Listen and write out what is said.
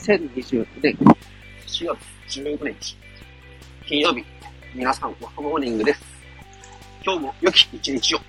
2020年4月15日、金曜日、皆さん、ワはモーニングです。今日も良き一日を。